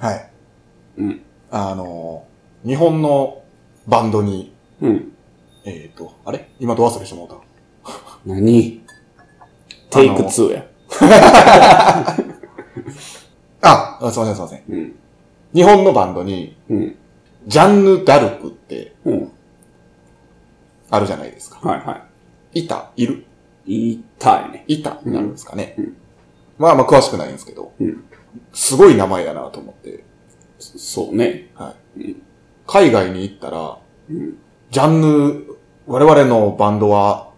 はい。うん。あの、日本のバンドに、うん。えっ、と、あれ？今ど忘れしてもうた。何？テイク2や。あ、あすいませんすいません。うん。日本のバンドに、うん。ジャンヌ・ダルクってうん。あるじゃないですか。はいはいた？いる？い。痛いね。いた？になるんですかね。うんまあまあ詳しくないんですけど、うん。すごい名前だなと思って、そうね。はい。うん海外に行ったら、うん。ジャンヌ、我々のバンドは、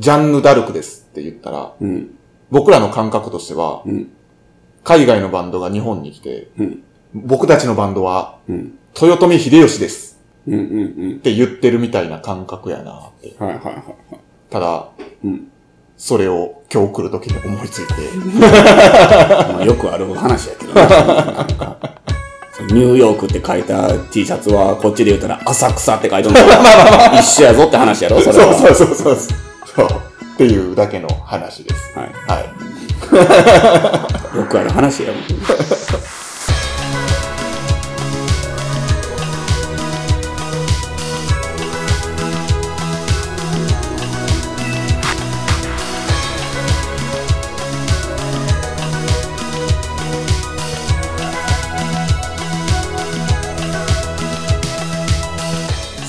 ジャンヌ・ダルクですって言ったら、うん。僕らの感覚としては、うん。海外のバンドが日本に来て、うん。僕たちのバンドは、うん。豊臣秀吉ですうん。うん。って言ってるみたいな感覚やなって。はいはいはい。ただ、うん。それを今日来る時に思いついて、まあ、よくある話やけどね。ニューヨークって書いた T シャツは、こっちで言ったら浅草って書いてるのと一緒やぞって話やろ、それは。そうそうそうそう。そう。っていうだけの話です。ははい。い。よくある話や。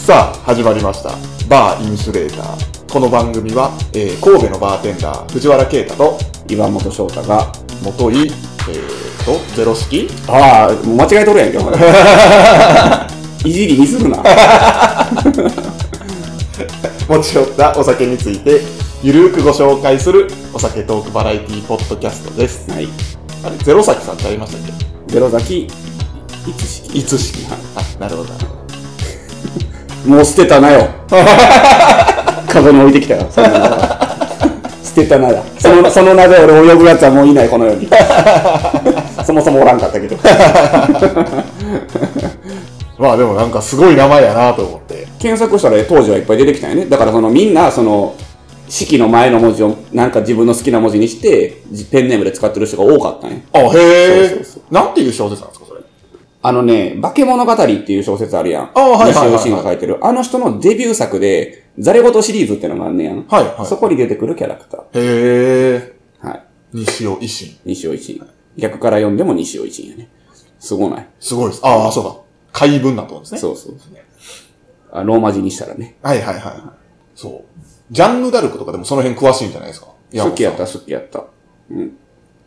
さあ、始まりました。バーインスレーター。この番組は、えー神戸のバーテンダー、藤原啓太と、岩本翔太が、元井、えーと、ゼロ式ああ、もう間違えとるやんけ、お前 いじりにするな。持ち寄ったお酒について、ゆるーくご紹介するお酒トークバラエティポッドキャストです。はい。あれ、ゼロ崎さんってありましたっけ？ゼロ崎、いつ式。いつ式。あ、なるほど、なるほど。もう捨てたなよ。壁に置いてきたよ。捨てたなだ。その、その名で俺を呼ぶやつはもういない、この世に。そもそもおらんかったけど。まあでもなんかすごい名前やなと思って。検索したら当時はいっぱい出てきたよね。だからそのみんな、その、式の前の文字をなんか自分の好きな文字にして、じペンネームで使ってる人が多かったね。あ、へえ。んていう小説なんですか？あのね、化け物語っていう小説あるやん。あはいはいはいはい西尾慎が書いてる。あの人のデビュー作で、ザレ言シリーズってのがあんねやん。はいはいそこに出てくるキャラクタへえ。ー。はい。西尾維新。西尾維新。逆から読んでも西尾維新やね。すごない？すごいです。ああ、そうか。怪文なとこですね。そうそうあローマ字にしたらね。はいはいはいはい。そう。ジャンヌ・ダルクとかでもその辺詳しいんじゃないですか？好きやった。好きやった。うん。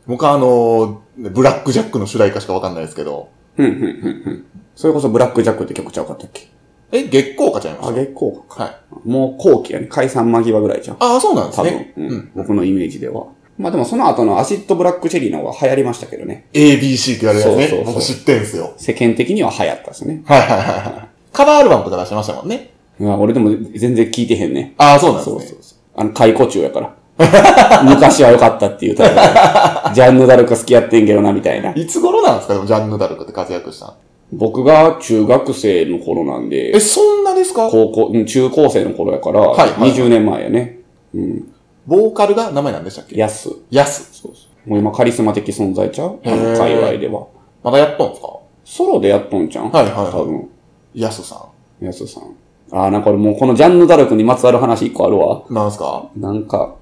僕はあのー、ブラックジャックの主題歌しかわかんないですけど。ふんふんふんふん。それこそブラックジャックって曲ちゃうかったっけ？え、月光かちゃいまあ、す月光か。はい。もう後期やね。解散間際ぐらいじゃん。ああ、そうなんです多分、ね。うんうん。僕のイメージでは。まあでもその後のアシッドブラックチェリーの方が流行りましたけどね。ABC って言われるやつね。そうそうそう僕知ってんすよ。世間的には流行ったですね。はいはいはいはい。カバーアルバムとか出してましたもんね。うわ俺でも全然聞いてへんね。ああ、そうなんですね。そうそうそう。あの、解雇中やから。昔は良かったっていうタイプでジャンヌ・ダルク好きやってんけどな、みたいな。いつ頃なんですかでもジャンヌ・ダルクって活躍したの？僕が中学生の頃なんでえ、、そんなですか？高校、うん中高生の頃やから、はいはいはい20年前やね。うん。ボーカルが名前なんでしたっけ？ヤス。ヤス。そうそう。もう今カリスマ的存在ちゃう？あの、界隈では。まだやっとんですか？ソロでやっとんじゃんはいはいはい多分。ヤスさヤスさん。あー、なんか俺もうこのジャンヌ・ダルクにまつわる話一個あるわ。ん。なんですか？なんか、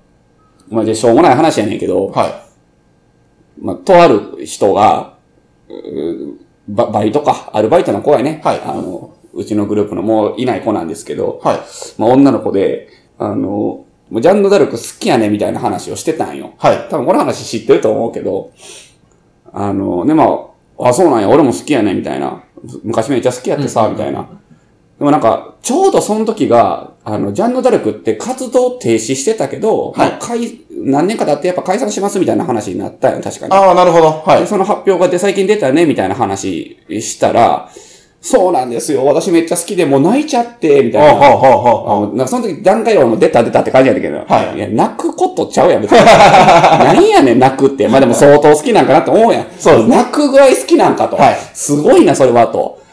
まあ、じゃしょうもない話やねんけど、はい。まあ、とある人が、ババイトか、アルバイトの子やね。はいあの、うちのグループのもういない子なんですけど、はい。まあ、女の子で、あの、もうジャンヌ・ダルク好きやねみたいな話をしてたんよ。はい。多分この話知ってると思うけど、あの、ね、まあ、あ、そうなんや、俺も好きやねみたいな。昔めっちゃ好きやってさ、みたいな。でもなんか、ちょうどその時が、あの、ジャンヌ・ダルクって活動停止してたけど、はいまあ解何年か経ってやっぱ解散しますみたいな話になったよ、確かに。ああ、なるほど。はいで。その発表が出、最近出たね、みたいな話したら、そうなんですよ、私めっちゃ好きで、もう泣いちゃって、みたいな。あはあはあはああのなんかその時段階はもう出た出たって感じやったけど、はいいや、泣くことちゃうやん、別に。何やねん、泣くって。まあでも相当好きなんかなって思うやん。そうですね泣くぐらい好きなんかと。はいすごいな、それは、と。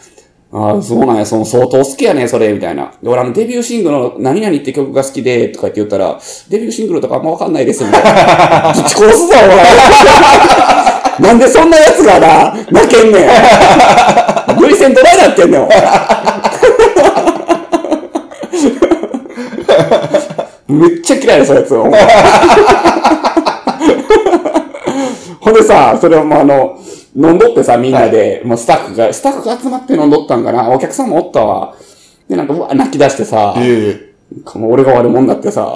ああ、そうなんや、その相当好きやね、それ、みたいな。で、俺あの、デビューシングルの何々って曲が好きで、とか言って言ったら、デビューシングルとかあんまわかんないです、みたいな。ぶち殺すぞ、お前なんでそんな奴がな、泣けんねん。グリセンドライなってんねん。めっちゃ嫌いだ、そやつ。ほんでさ、それはもうあの、飲んどってさ、みんなで、もうスタッフが、スタッフが集まって飲んどったんかな、お客さんもおったわ。で、なんか、うわ、泣き出してさ、いえいえ。もう俺が悪者だってさ、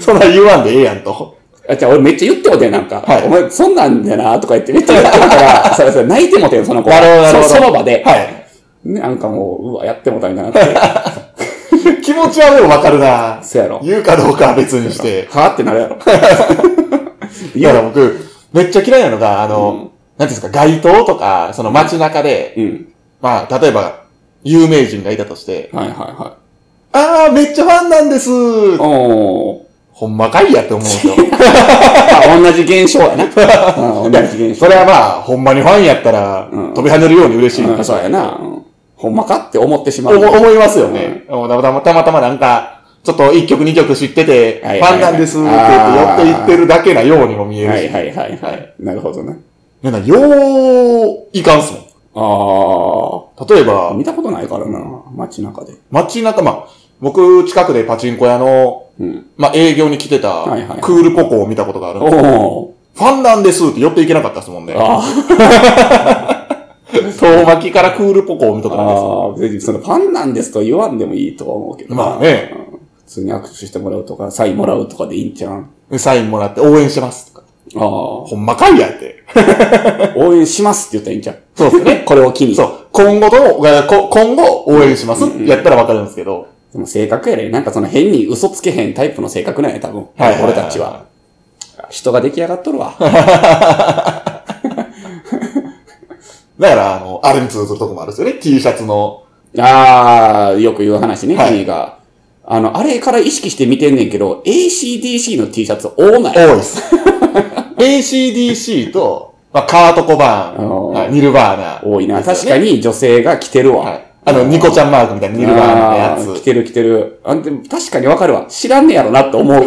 そんな言わんでええやんと。あ、じゃあ俺めっちゃ言ってもてん、なんか、はいお前そんなんだよな、とか言ってめっちゃ言ってもから、それそれ泣いてもてん、その子が。なるほどそその場で。はい。ね、なんかもう、うわ、やってもたみたいにな。気持ちはでもわかるな。そやろ。言うかどうかは別にして。はぁってなるやろ。だから僕、めっちゃ嫌いなのが、あの、うんなんていうんですか、街頭とか、その街中で、うん。まあ、例えば、有名人がいたとして、はいはいはあー、めっちゃファンなんですい。おー。ほんまかいやって思うんですよ。あ、同じ現象やな。うん同じ現象。それはまあ、ほんまにファンやったら、うん飛び跳ねるように嬉しい。うん、そうやな。うんほんまかって思ってしまう。思思いますよね。たまたまたまたまなんか、ちょっと一曲二曲知ってて、ファンなんですって言って寄っていってるだけなようにも見えるし。はいはいはいははいい。なるほどね。なんか、よう、いかんすもん。あ例えばあ。、見たことないからな、街中で。街中、まあ、僕、近くでパチンコ屋の、うん。まあ、営業に来てたクールポコを見たことがあるんですおー。ファンなんですって寄っていけなかったですもんね。あ 遠巻きからクールポコを見とあ。かないですよ。ああ、別にそのファンなんですと言わんでもいいとは思うけどな。まあねうん。普通に握手してもらうとか、サインもらうとかでいいんちゃう？んサインもらって応援してますとか。ああ。ほんまかいやって。応援しますって言ったらいいんちゃう？そうですね。これを機に。そう。今後とも、今後応援します、やったらわかるんですけど。でも性格やね。なんかその変に嘘つけへんタイプの性格なんや、多分。はいはいはい俺たちは。人が出来上がっとるわ。だから、あの、あれに通ずるとこもあるんですよね。T シャツの。ああ、よく言う話ね、はい君が。あの、あれから意識して見てんねんけど、ACDC の T シャツ多ない。多いです。ACDC と、まあ、カート・コバーン、ニルバーナ、多いな。確かに女性が着てるわ。はい。あの、ニコちゃんマークみたいなニルバーナのやつ。着てる着てる。あでも確かにわかるわ。知らんねやろなって思う。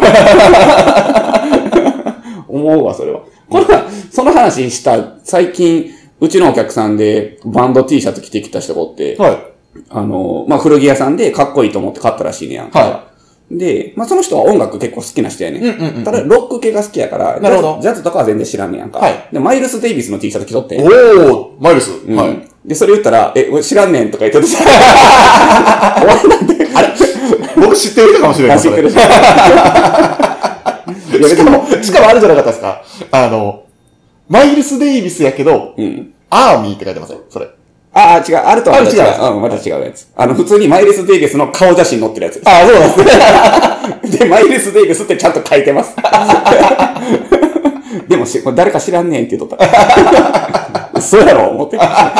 思うわ、それは。これは、その話した、最近、うちのお客さんでバンド T シャツ着てきた人がおって、はい。あの、まあ、古着屋さんでかっこいいと思って買ったらしいねやんか。はで、まあ、その人は音楽結構好きな人やねん。うんうんうんただ、ロック系が好きやから、なるほどジャズとかは全然知らんねやんか。はいで、マイルス・デイビスの T シャツ着とってん。おー、マイルス。うんはい。で、それ言ったら、え、俺知らんねんとか言っててさ、俺なんで、あれ僕知ってる人かもしれない。知ってるし。かも、しかもあれじゃなかったですかあの、マイルス・デイビスやけど、うん。アーミーって書いてますよ、それ。ああ、違う、あるとはまた違う。ううん、また違うやつ。あの、普通にマイルス・デイビスの顔写真載ってるやつ。あ、そうなんですね。で、マイルス・デイビスってちゃんと書いてます。でもし、誰か知らんねんって言っとった。そうやろ、思って。あ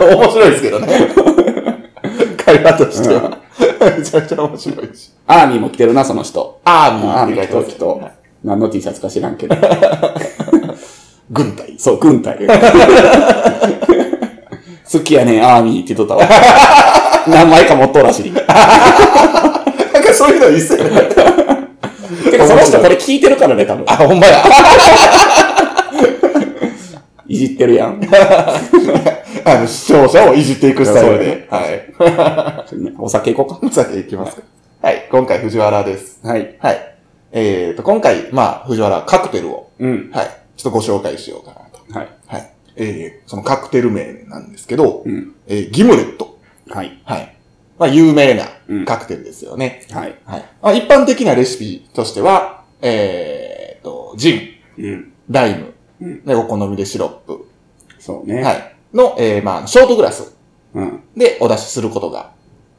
の、面白いですけどね。会話としては。めちゃくちゃ面白いし。アーミーも着てるな、その人。アーミアーミーと着と。何の T シャツか知らんけど。軍隊。そう、軍隊。好きやねん、アーミーって言っとったわ。何枚か持っとうらしい。なんかそういうのい いっすよね。てか、その人これ聞いてるからね、多分。あ、ほんまや。いじってるやん。あの、視聴者をいじっていくスタイルで。はい。お酒行こうさて、いきますか。はい。今回、藤原です。か。はい。はい。えーと、今回、まあ、藤原、カクテルを、うん。はい。ちょっとご紹介しようかなと。はい。はい。えー、そのカクテル名なんですけど、うん。えー、ギムレット。はい。はい。まあ、有名なうんカクテルですよね。はい。はい。まあ、一般的なレシピとしては、えーと、ジン、うん。ライム、うんで、お好みでシロップ、そうね。。はいい。の、えー、まあ、ショートグラスうん。でお出しすることが、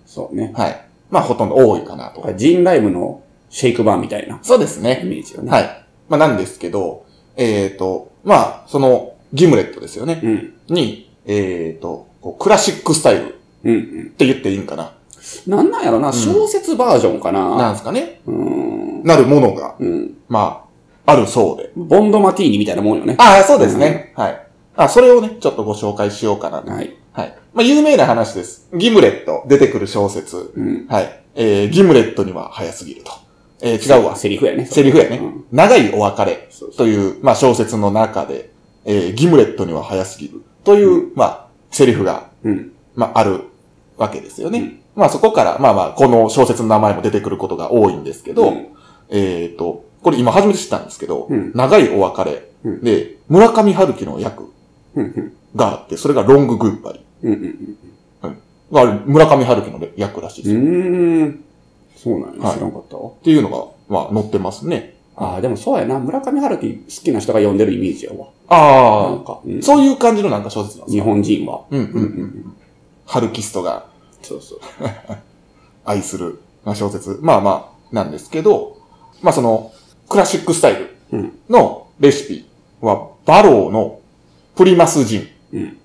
そうね。はい。まあ、ほとんど多いかなと。ジンライムのシェイクバーみたいなイそうですね。メージよね。。はいい。まあ、なんですけど、えーと、まあ、その、ギムレットですよね。うん。に、えーと、こうクラシックスタイルっうんうん。て言っていいんかな。なんなんやろな、小説バージョンかなんな。ですかね。うん。なるものが、うん。まあ、あるそうで。ボンドマティーニみたいなもんよね。ああ、そうですね。はい。あ、それをね、ちょっとご紹介しようかなと。はい。はい。まあ、有名な話です。ギムレット、出てくる小説。うん。はい。えー、ギムレットには早すぎると。えー違うわ。セリフやね。セリフやね。うん長いお別れという、まあ小説の中で、えーギムレットには早すぎるという、まあ、セリフが、うん。まああるわけですよね。まあそこから、まあまあ、この小説の名前も出てくることが多いんですけど、うんえっ、と、これ今初めて知ったんですけど、うん長いお別れうんで、村上春樹の役うん。うん。があって、それがロンググッバリ。うん。うん。が村上春樹の役らしいですよ。うーん。そうなんや。はい知らんかったわ。っていうのが、まあ載ってますね。ああ、でもそうやな。村上春樹好きな人が読んでるイメージやわ。あなんか、うんあ、そういう感じのなんか小説なんです日か本人は。うんうんうんうん。ハルキストがそうそう。愛するまあ諸説。まあまあ、なんですけど、まあその、クラシックスタイルうん。のレシピは、バローのプリマスジンうん。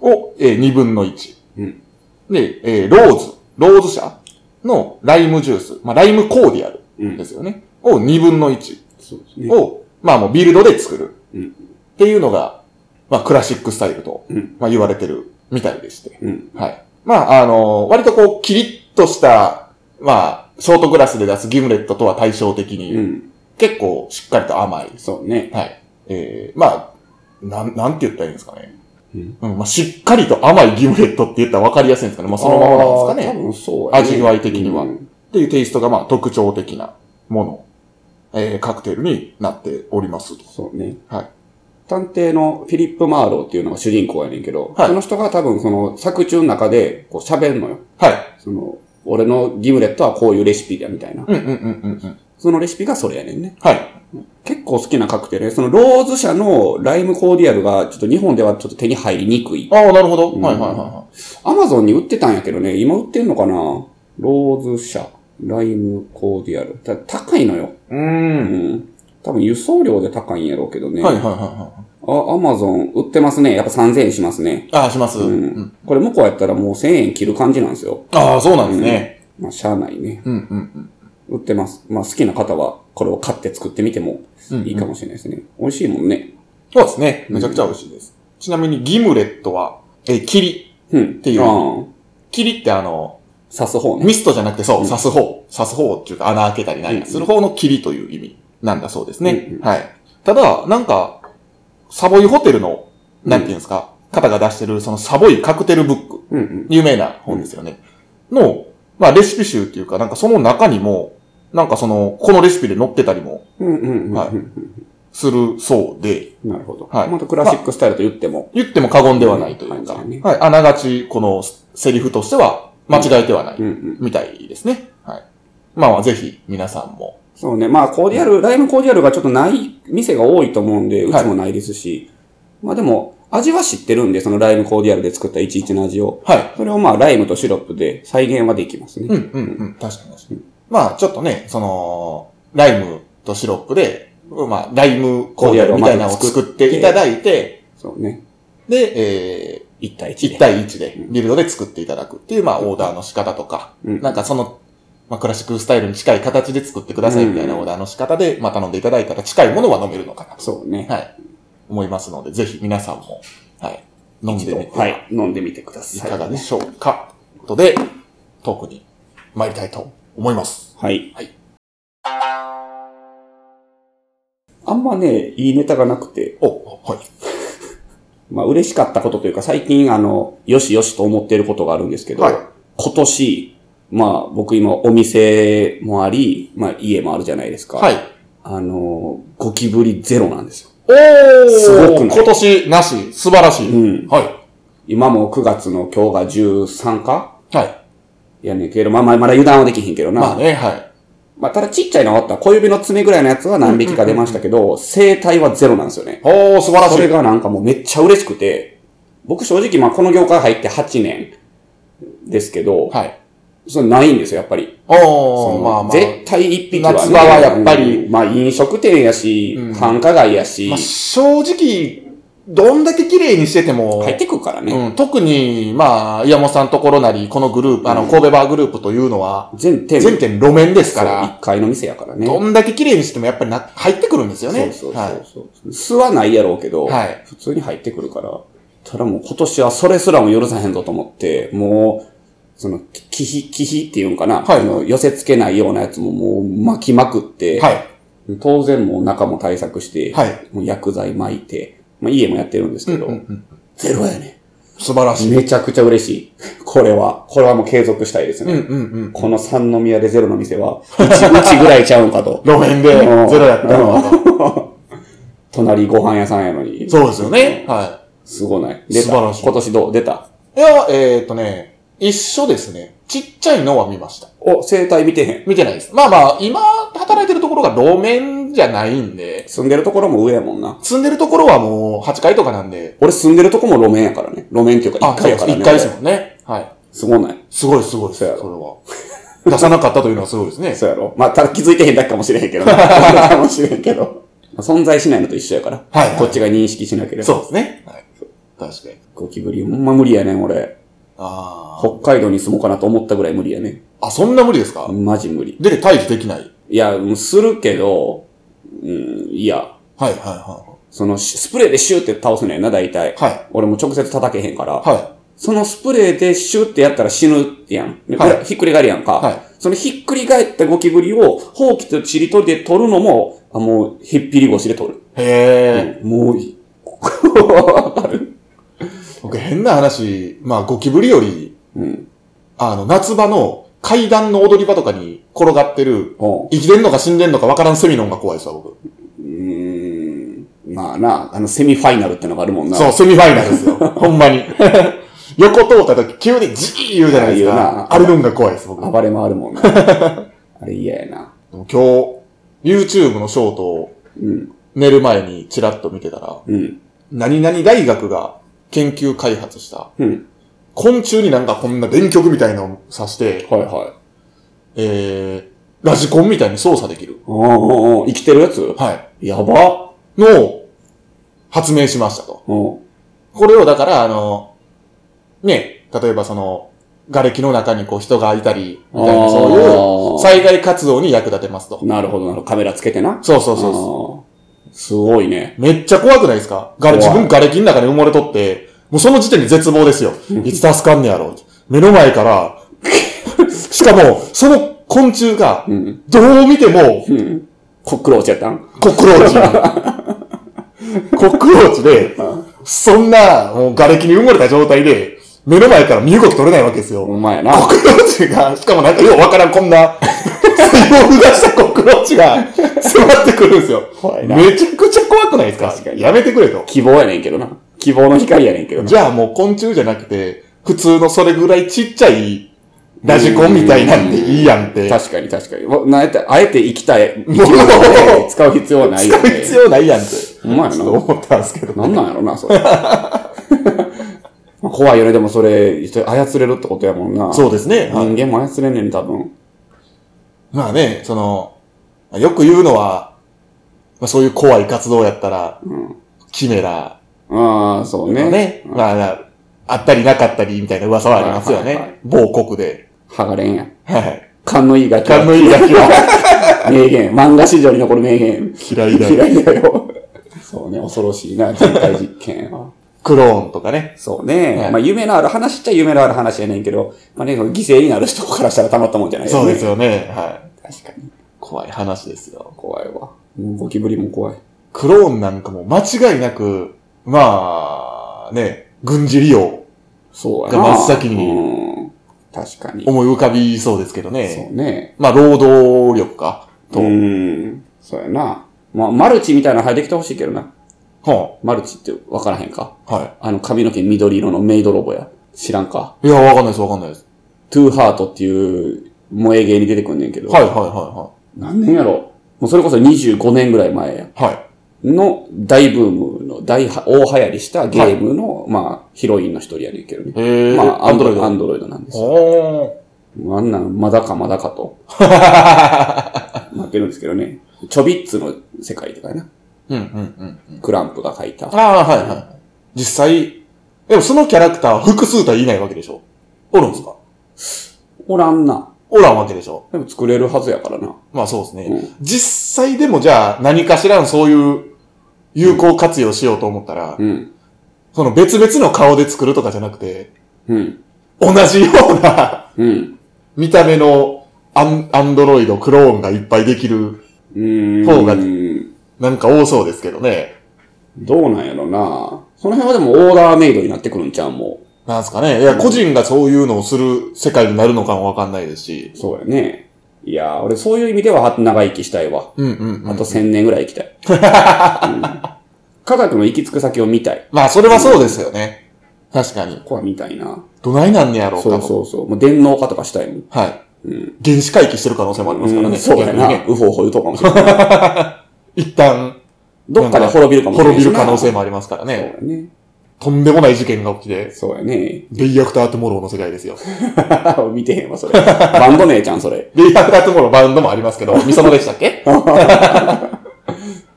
を、えー、2分の1。うん。で、えーローズ、ローズ社のライムジュース、まあライムコーディアルうんですよね。を2分の1そうですね。を、まあもうビルドで作る。うん。っていうのが、まあクラシックスタイルと、うん。まあ言われてるみたいでして。うん。はい。まあ、あの、割とこう、キリッとした、まあ、ショートグラスで出すギムレットとは対照的に、うん。結構しっかりと甘い。そうね。はい。えー、まあ、なん、なんて言ったらいいんですかね。うん。うん、まあ、しっかりと甘いギムレットって言ったら分かりやすいんですかね。まあ、そのままなんですかね。多分そうやね味わい的にはうんっていうテイストが、まあ、特徴的なもの、えー、カクテルになっておりますと。そうね。はい。探偵のフィリップ・マーローっていうのが主人公やねんけど、はいその人が多分その作中の中でこう喋るのよ。はい。その、俺のギムレットはこういうレシピだみたいな。うんうんうんうんうん。そのレシピがそれやねんね。はい。結構好きなカクテルで、そのローズ社のライムコーディアルがちょっと日本ではちょっと手に入りにくい。ああ、なるほど。うんはいはいはいはアマゾンに売ってたんやけどね、今売ってんのかな？ローズ社、ライムコーディアル。だ高いのよ。い。うー。うんん。多分輸送料で高いんやろうけどね。はいはいはいはい。あ、アマゾン売ってますね。やっぱ3000円しますね。ああ、します？ううんん。これ向こうやったらもう1000円切る感じなんですよ。ああ、そうなんですね。まあ、しゃあないね。うんうん売ってます。まあ、好きな方はこれを買って作ってみてもうん。いいかもしれないですね。美味しいもんね。そうですね。めちゃくちゃ美味しいです。ちなみにギムレットは、えー、霧。うん。っていうああ霧ってあの、刺す方ね。ミストじゃなくてそう、うん刺す方。刺す方っていうか穴開けたりなんやする方の霧という意味なんだそうですね。うんうんはい。ただ、なんか、サボイホテルの、なんていうんですか、方が出してるそのサボイカクテルブック、うんうん。有名な本ですよね。の、まあレシピ集っていうか、なんかその中にも、なんかその、このレシピで載ってたりもうんうんうんうん。はいするそうで、なるほど。はいまたクラシックスタイルと言っても。言っても過言ではないというか、うんはいはい、あながちこのセリフとしては間違えてはない、うんうん。みたいですね。はい。まあまあぜひ皆さんも。そうね。まあ、コーディアル、ライムコーディアルがちょっとない店が多いと思うんで、うちもないですし。まあでも、味は知ってるんで、そのライムコーディアルで作った11の味を。はい。それをまあ、ライムとシロップで再現はできますね。うんうんうん。確かに確かに。まあちょっとね、その、ライムとシロップで、まあライムコーディアルみたいなのを作っていただいて、そうね。で、え1対ー、1で。1対1でビルドで作っていただくっていう、まあオーダーの仕方とか、うんなんかその、まあクラシックスタイルに近い形で作ってくださいみたいなうんオーダーの仕方で、まあ頼んでいただいたら近いものは飲めるのかなと。そうね。はい。思いますので、ぜひ皆さんも、はい。飲んでみては。はい飲んでみてくだいさい。かがでしょうか。ということで、トークに参りたいと思います。はい。はい。あんまね、いいネタがなくて、お、はい。まあ嬉しかったことというか、最近あの、よしよしと思っていることがあるんですけど、はい今年、まあ僕今お店もあり、まあ家もあるじゃないですか。はい。あの、ゴキブリゼロなんですよ。おーすごくない？今年なし、素晴らしい。うん。は今も9月の今日が13かい。はい。やねんけど、まあまあまだ油断はできひんけどな。まあね、はい。まあただちっちゃいのはあった。小指の爪ぐらいのやつは何匹か出ましたけど、生体はゼロなんですよね。おー、素晴らしそれい。がなんかもうめっちゃ嬉しくて、僕正直まあこの業界入って8年ですけど、はい。それないんですよ、やっぱり。おまあまあ。絶対一匹は、ね。夏場はやっぱりうんまあ飲食店やし、うん繁華街やし、まあ、正直、どんだけ綺麗にしてても、入ってくるからね。うん、特に、まあ、岩本さんところなり、このグループ、あの、うん神戸バーグループというのは、全店、全店路面ですから、1階の店やからね。どんだけ綺麗にしてもやっぱりな、入ってくるんですよね。そうそうそうはい。巣はないやろうけど、はい普通に入ってくるから、ただもう今年はそれすらも許さへんぞと思って、もう、その、気比、気比っていうんかな、はいその寄せ付けないようなやつももう巻きまくって、はい。当然もう中も対策して、はいもう薬剤巻いて、まあ家もやってるんですけど、うんうんゼロやね。素晴らしい。めちゃくちゃ嬉しい。これは、これはもう継続したいですね。うんうんうん。この三宮でゼロの店は、うち、うちぐらいちゃうんかと。路面でうんゼロやったのはと。隣ご飯屋さんやのに。そうですよね。はすごない。出た。素晴らしい今年どう？出た？い。いや、えーっとね、一緒ですね。ちっちゃいのは見ました。お、生態見てへん。見てないです。まあまあ、今、働いてるところが路面じゃないんで、住んでるところも上やもんな。住んでるところはもう8階とかなんで、俺住んでるとこも路面やからね。路面っていうかあ、1そうです。階やからね。1階ですもんね。はい。すごない。すごいすごいです。そうやろそれは。出さなかったというのはすごいですね。そうやろ。まあ、ただ気づいてへんだけかもしれへんけどね。かもしれへんけど。まあ存在しないのと一緒やから。はいはいこっちが認識しなければ。そうですね。はい。確かに。ゴキブリ、ほんま無理やねん、俺。北海道に住もうかなと思ったぐらい無理やねあ、そんな無理ですか？ん。マジ無理。で、退治できない？いや、うんするけど、うん、いや。はいはいはその、しスプレーでシューって倒すねんな、大体。い。はい。俺も直接叩けへんから。はそのスプレーでシューってやったら死ぬやん。はいひっくり返るやんか。はいそのひっくり返ったゴキブリを、ほうきとちりとりで取るのも、あもう、ひっぴり腰で取る。い。へえ。もういい。僕変な話、まあゴキブリより、うん。あの、夏場の階段の踊り場とかに転がってる、ほ生きてんのか死んでんのかわからんセミノンが怖いですわ、僕。う。うーん。まあな、あの、セミファイナルってのがあるもんな。そう、セミファイナルですよ。ほんまに。横通った時、急にジー言うじゃないですあ言うなか。あれのんが怖いです、僕。暴れ回るもんな。あれ嫌やな。今日、YouTube のショートをうん。寝る前にチラッと見てたら、うん。何々大学が研究開発した、うん。昆虫になんかこんな電極みたいなのを刺して、はいはい。えー、ラジコンみたいに操作できる。生きてるやつ？はい。やば。のを発明しましたと。うん。これをだから、あの、ね、例えばその、瓦礫の中にこう人がいたり、みたいな、そういう災害活動に役立てますと。なるほどなるほど。カメラつけてな。そうそうそうそすごいね。う。めっちゃ怖くないですか？自分瓦礫の中に埋もれとって、もうその時点で絶望ですよ。いつ助かんねやろう。目の前から、しかも、その昆虫がう、ん。どう見ても、うん。コックローチやったん？コクローチ。コクローチで、そんな、もう瓦礫に埋もれた状態で、目の前から身動き取れないわけですよ。ほんまやな。コクローチが、しかもなんかようわからんこんな、細胞を出したコクローチが迫ってくるんですよ。怖いなめちゃくちゃ怖くないですか？確かにやめてくれと。希望やねんけどな。希望の光やねんけどな。じゃあもう昆虫じゃなくて、普通のそれぐらいちっちゃいラジコンみたいなんでいいやんって。確かに確かに。わなえて、あえて生きたい、生きもう物で使う必要はない。使う必要ないやんって。ほんまやなちょっと思ったんですけど。なんなんやろな、それ。まあ怖いよね、でもそれ、操れるってことやもんな。そうですね。はい人間も操れんねん、多分。まあね、その、よく言うのは、まあ、そういう怖い活動やったら、うん。キメラああ、そうね。ね、まあ、あったりなかったりみたいな噂はありますよはいはいはいね。某国で。剥がれんや。はい。勘のいいガキは勘のいいガキは 名言。漫画史上に残る名言。嫌いだよ。嫌いだよ。そうね、恐ろしいな、人体実験は。クローンとかね。そうね。はいまあ、夢のある話っちゃ夢のある話やねんけど、まあね、犠牲になる人からしたらたまったもんじゃないそうですよよね。はい。ね。確かに。怖い話ですよ。怖いわ。もうゴキブリも怖い。クローンなんかも間違いなく、まあ、ね、軍事利用、そうやな。が真っ先にうん。確かに。思い浮かびそうですけどそね。うね。まあ、労働力か、と。うん。そうやな。まあ、マルチみたいなの入ってきてほしいけどな。はマルチってわからへんか？あ、はあの髪の毛緑色のメイドロボや。知らんか？い。いや、わかんないです、わかんないです。トゥーハートっていう萌え芸に出てくんねんけど。はい、はい、は何年やろ？もうそれこそ25年ぐらい前や。い、はい。はい。の大ブームの大は、大流行りしたゲームの、まあ、ヒロインの一人やねんけどね。へえ。まあ、アンドロイド、アンンドロイドなんですよ。あんなん、まだかまだかと、なってるんですけどね。ちょびっつの世界とかやな。うん、うん、うん。クランプが書いた。ああ、はい、はい。実際、でもそのキャラクターは複数体いないわけでしょ？おるんですか？おらんな。おらんわけでしょでも作れるはずやからな。まあそうですね。うん実際でもじゃあ何かしらのそういう有効活用しようと思ったら、うん。その別々の顔で作るとかじゃなくて、うん。同じようなうん。見た目のアンアンドロイド、クローンがいっぱいできる、うーん。方がなんか多そうですけどね。どうなんやろな。その辺はでもオーダーメイドになってくるんちゃうもなんすかね。いや、個人がそういうのをする世界になるのかもわかんないですしう。。そうやね。いやー、俺そういう意味では長生きしたいわ。うんうん、うん。あと1000年ぐらい生きたい。う ん科学の行き着く先を見たい。まあ、それはそうですよね。確かに。ここは見たいな。どないなんねやろうかそと。うそうそう。もう電脳化とかしたいもん。はい。うん。原子回帰してる可能性もありますからね。うんそうやな。逆にねウフォウフォ言うとかもしれない。一旦、どっかで滅びるかもしれない滅びる可能性ももありますからそうね。やね。とんでもない事件が起きて、そうやね。デイアフタートゥモローの世界ですよ。見てへんわ、それ。バンド名ちゃん、それ。デイアフタートゥモローバンドもありますけど、ミソノでしたっけ？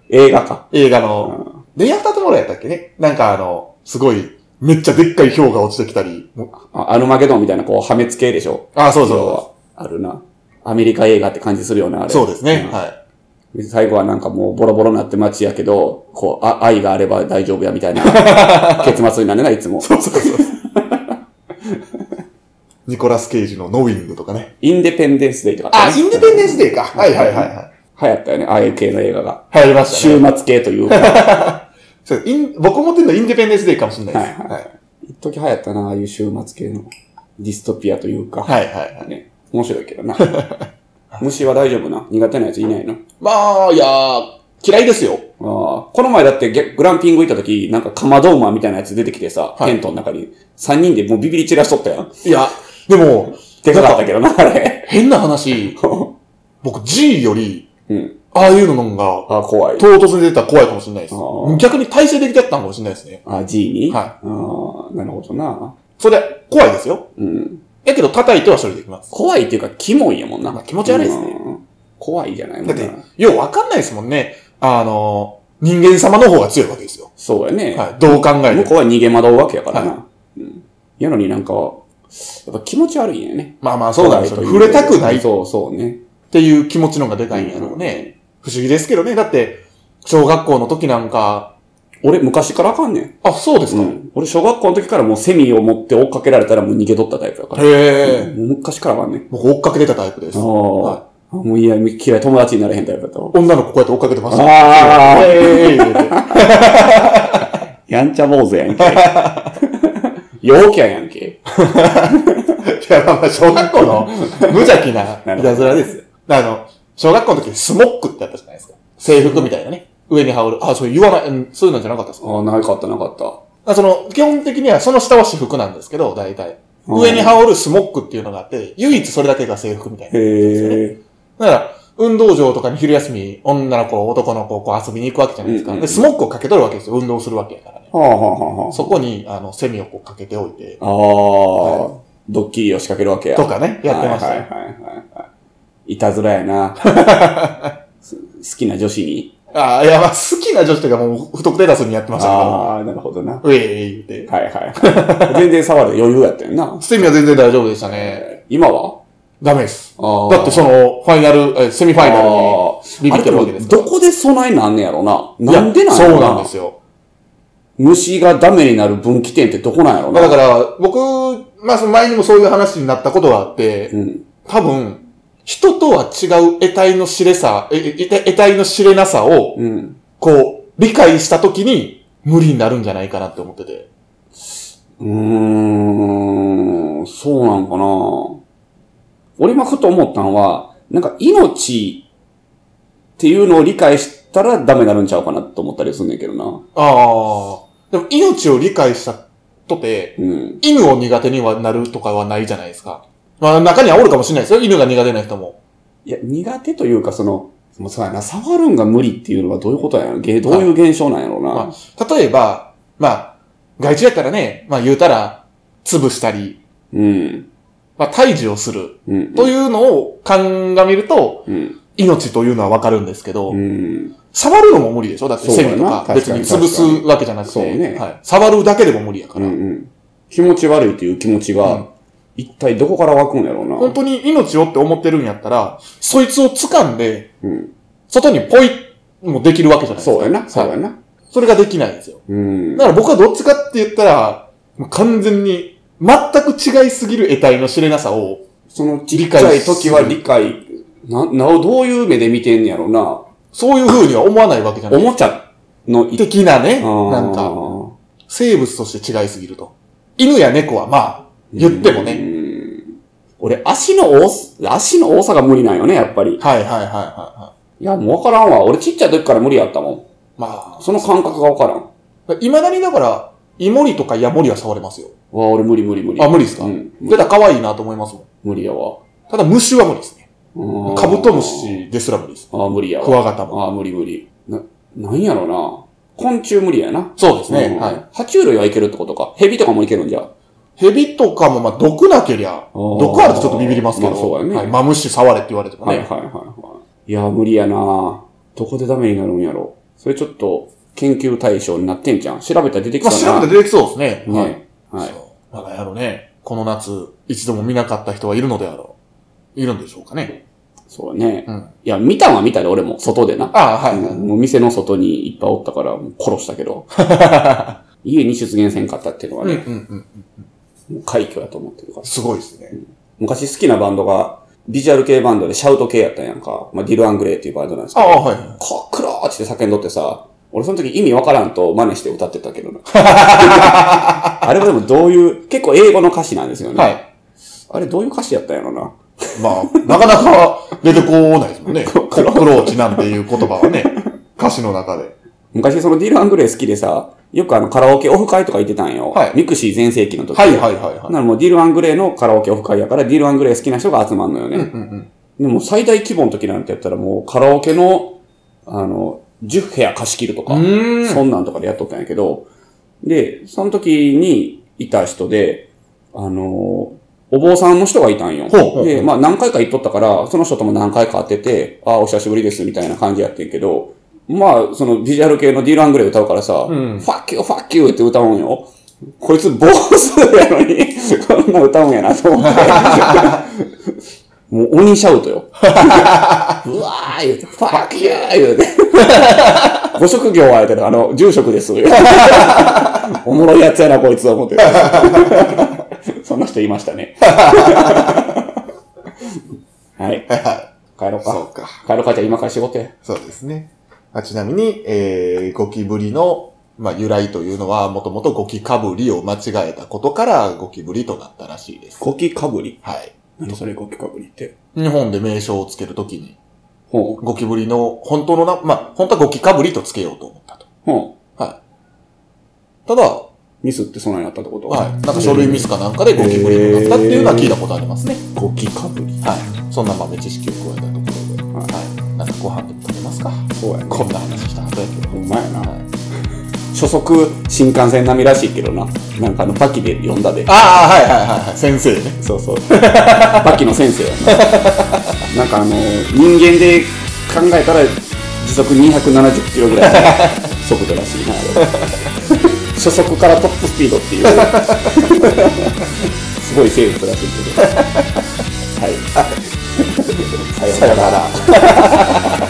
映画か。映画の、デイアフタートゥモローやったっけね？なんかあの、すごい、めっちゃでっかい氷が落ちてきたり。もあアルマゲドンみたいな、こう、破滅系でしょ？あ、そう要そはあるな。アメリカ映画って感じするよね、あう。れ。そうですね。んはい。最後はなんかもうボロボロになって街やけど、こう、あ愛があれば大丈夫やみたいな 結末になるな、いつも。そうそうそう。ニコラス・ケイジのノウィングとかね。インデペンデンスデイとかあ、ねインデペンデンスデーか。はいはいはいはい。流行ったよね、ああいう系の映画が。流行りました週ね。末系というか。は そうイン僕思ってるのはインデペンデンスデーかもしれないです。はいはい一時流行ったな、ああいう週末系のディストピアというか。はいはいはい。ね。面白いけどな。虫は大丈夫な？苦手なやついないの？まあ、いやー、嫌いですよ。ああ、この前だってゲグランピング行った時、なんかカマドーマーみたいなやつ出てきてさ、はいテントの中に、3人でもうビビり散らしとったやん。いや、でも、でかかったけどな、あれ。変な話、僕 G より、うん。ああいうのが、ああ、怖い。唐突に出たら怖いかもしれないですあー。逆に体制できちゃったかもしれないですね。あ、G に？はいああ、なるほどな。それ、怖いですよ。うん。やけど叩いては処理できます。怖いっていうか、キモいやもんな。まあ気持ち悪いですねうん。怖いじゃないもんなだって。、ようわかんないですもんね。あの、人間様の方が強いわけですよ。そうやね。はい。どう考えても。向こうは逃げ惑うわけやからな。はうん。やのになんか、やっぱ気持ち悪いんやね。まあまあそうなんですよ。怖い触れたくないっそうそうね。ていう気持ちの方がでかいんやろうね。不思議ですけどね。だって、小学校の時なんか、俺昔からあかんねん。あ、そうですか。うん。俺小学校の時からもうセミを持って追っかけられたらもう逃げ取ったタイプやから。へえ。昔からあかんねん。僕追っかけてたタイプです。ああ、はもういや、嫌い、友達になれへんタイプやったわ。女の子こうやって追っかけてました。ああええ言うてやんちゃ坊主やんけ。陽キャやんけ。いや、まあまあ、小学校の無邪気ないたずらですよ。あの、小学校の時スモックってあったじゃないですか。制服みたいなね。上に羽織る。あ、それ言わない、うんそういうのじゃなかったですか？ああ、なかったなかった。あその、基本的にはその下は私服なんですけど、大体。うん上に羽織るスモックっていうのがあって、唯一それだけが制服みたいな。へえ。だから、運動場とかに昼休み、女の子、男の子、こう遊びに行くわけじゃないですか。で、スモックをかけとるわけですよ。運動するわけやからね。はあはあはあはそこに、あの、セミをこうかけておいて、あ。ああ、ドッキリを仕掛けるわけや。とかね、やってましたよ。はいはいはいはいはい。いたずらやな。す好きな女子に。ああ、いや、まあ、好きな女子とかもう不特定多数にやってましたけど、ああ、なるほどな。うえい言うて。はいはい。全然触る余裕やったよな。セミは全然大丈夫でしたね。今は？ダメです。あだってその、ファイナル、えセミファイナルにあビビってるわけです。どこで備えなんねやろな。なんでなんやろそうなんですよ。虫がダメになる分岐点ってどこなんやろな。だから、僕、まあ、その前にもそういう話になったことがあって、うん。多分、人とは違う得体の知れさ、え、え得体の知れなさを、うん。こう、理解したときに無理になるんじゃないかなって思ってて。うーん、そうなんかな。俺今ふと思ったのは、なんか命っていうのを理解したらダメになるんちゃうかなと思ったりすんねんけどな。ああ。でも命を理解したとて、うん。犬を苦手にはなるとかはないじゃないですか。まあ中にはおるかもしれないですよ。犬が苦手な人も。いや、苦手というか、その、もうそうやな、触るんが無理っていうのはどういうことやろ？げどういう現象なんやろうな？まあ、例えば、まあ、害虫やったらね、まあ言うたら、潰したり、うん。まあ退治をする。うん。というのを鑑みると、うん。命というのはわかるんですけど、うん。触るのも無理でしょ？だってセミとか別に潰すわけじゃなくて、そうねはい、触るだけでも無理やから、うんうん。気持ち悪いという気持ちうんが、一体どこから湧くんやろうな。本当に命をって思ってるんやったら、そいつを掴んで、うん。外にポイもできるわけじゃないですか。そうやな、そうやはいな。それができないんですよ。うんだ。から僕はどっちかって言ったら、完全に全く違いすぎる得体の知れなさを、そのちっちゃい時は理解、な、なお、どういう目で見てんねやろな。そういう風には思わないわけじゃない。おもちゃのい的なね、なんか、生物として違いすぎると。犬や猫はまあ、言ってもね。うん俺、足の多す、足の多さが無理なんよね、やっぱり。はいはいはいはいはいや、もうわからんわ。俺ちっちゃい時から無理やったもん。い。まその感覚がわからん。わあ、未だにだから、イモリとかヤモリは触れますよ。俺無理無理無理。あ、無理ですか？うん。だから可愛いなと思いますもん。無理やわ。ただ虫は無理ですね。うんカブトムシですら無理です。ああ、無理やわ。クワガタも。ああ、無理無理。な、なんやろな。昆虫無理やな。そうですね。うんはい。爬虫類はいけるってことか。蛇とかもいけるんじゃ。ヘビとかもまあ毒なけりゃ、ー毒あるとちょっとビビりますけど、まあそうやねはい。マムシ触れって言われてもね。はいはいはいはい。いや、無理やなどこでダメになるんやろ。それちょっと研究対象になってんじゃん。調べたら出てきまあたな。調べて出てきそうですね。はい。ね。はい。そう。まだやろね。この夏、一度も見なかった人はいるのであろう。いるんでしょうかね。そうね。うん。いや、見たんは見たで、俺も。外でな。ああ、はい、はい。もう店の外にいっぱいおったから、殺したけど。家に出現せんかったっていうのはうんうね、んうん。もう快挙やと思ってるから。すごいですね。昔好きなバンドが、ビジュアル系バンドでシャウト系やったんやんか。まあ、ディル・アングレイっていうバンドなんですけど。ああ、はいはい。 cockroach って叫んどってさ、俺その時意味わからんと真似して歌ってたけどな。あれはでもどういう、結構英語の歌詞なんですよね。はい。あれどういう歌詞やったんやろな。まあ、なかなか出てこないですもんね。コックローチなんていう言葉はね、歌詞の中で。昔そのディル・アングレイ好きでさ、よくあのカラオケオフ会とか行ってたんよ。はいミクシー全盛期の時。はいはいはいはい。ならもうディル・アングレイのカラオケオフ会やから、ディル・アングレイ好きな人が集まるのよね。うんうん。でも最大規模の時なんてやったらもうカラオケの、あの、10部屋貸し切るとか、うーんそんなんとかでやっとったんやけど、で、その時にいた人で、あの、お坊さんの人がいたんよ。ほうほうほうで、まあ何回か行っとったから、その人とも何回か会ってて、ああ、お久しぶりです、みたいな感じやってんけど、まあ、そのビジュアル系のディル・アングレイ歌うからさ、うんファッキュー、ファッキューって歌うんよ。こいつ坊主やのに、こんな歌うんやなと思って。もう鬼シャウトよ。うわー言うて、ファッキュー言うて。ご職業は言うてあの、住職です。おもろいやつやな、こいつは思って。そんな人いましたね。はい。は帰ろうい。そか。うか。帰ろうか、じゃあ今から仕事や。そうですね。あちなみに、えー、ゴキブリの、まあ、由来というのは、もともとゴキかぶりを間違えたことからゴキブリとなったらしいです。ゴキかぶりはい。何それゴキかぶりって？日本で名称をつけるときに、ほう。ゴキブリの本当のな、まあ、本当はゴキかぶりとつけようと思ったと。ほはい。ただ、う。ミスってそんなになったってこと？はい。なんか書類ミスかなんかでゴキブリになったっていうのは聞いたことありますね。ゴキかぶり。はい。そんな豆知識を加えたところで。はい。なんかご飯でも食べますかそうやね。こんな話した後やけど。ほんまやな。はい初速新幹線並みらしいけどな。なんかあの、パキで読んだで。ああ、はいはいはいはい。先生ね。そうそう。パキの先生やな。なんかあの、人間で考えたら時速270キロぐらいの 速度らしいな、あれ初速からトップスピードっていう。すごい生物らしいけど。はい。さようなら。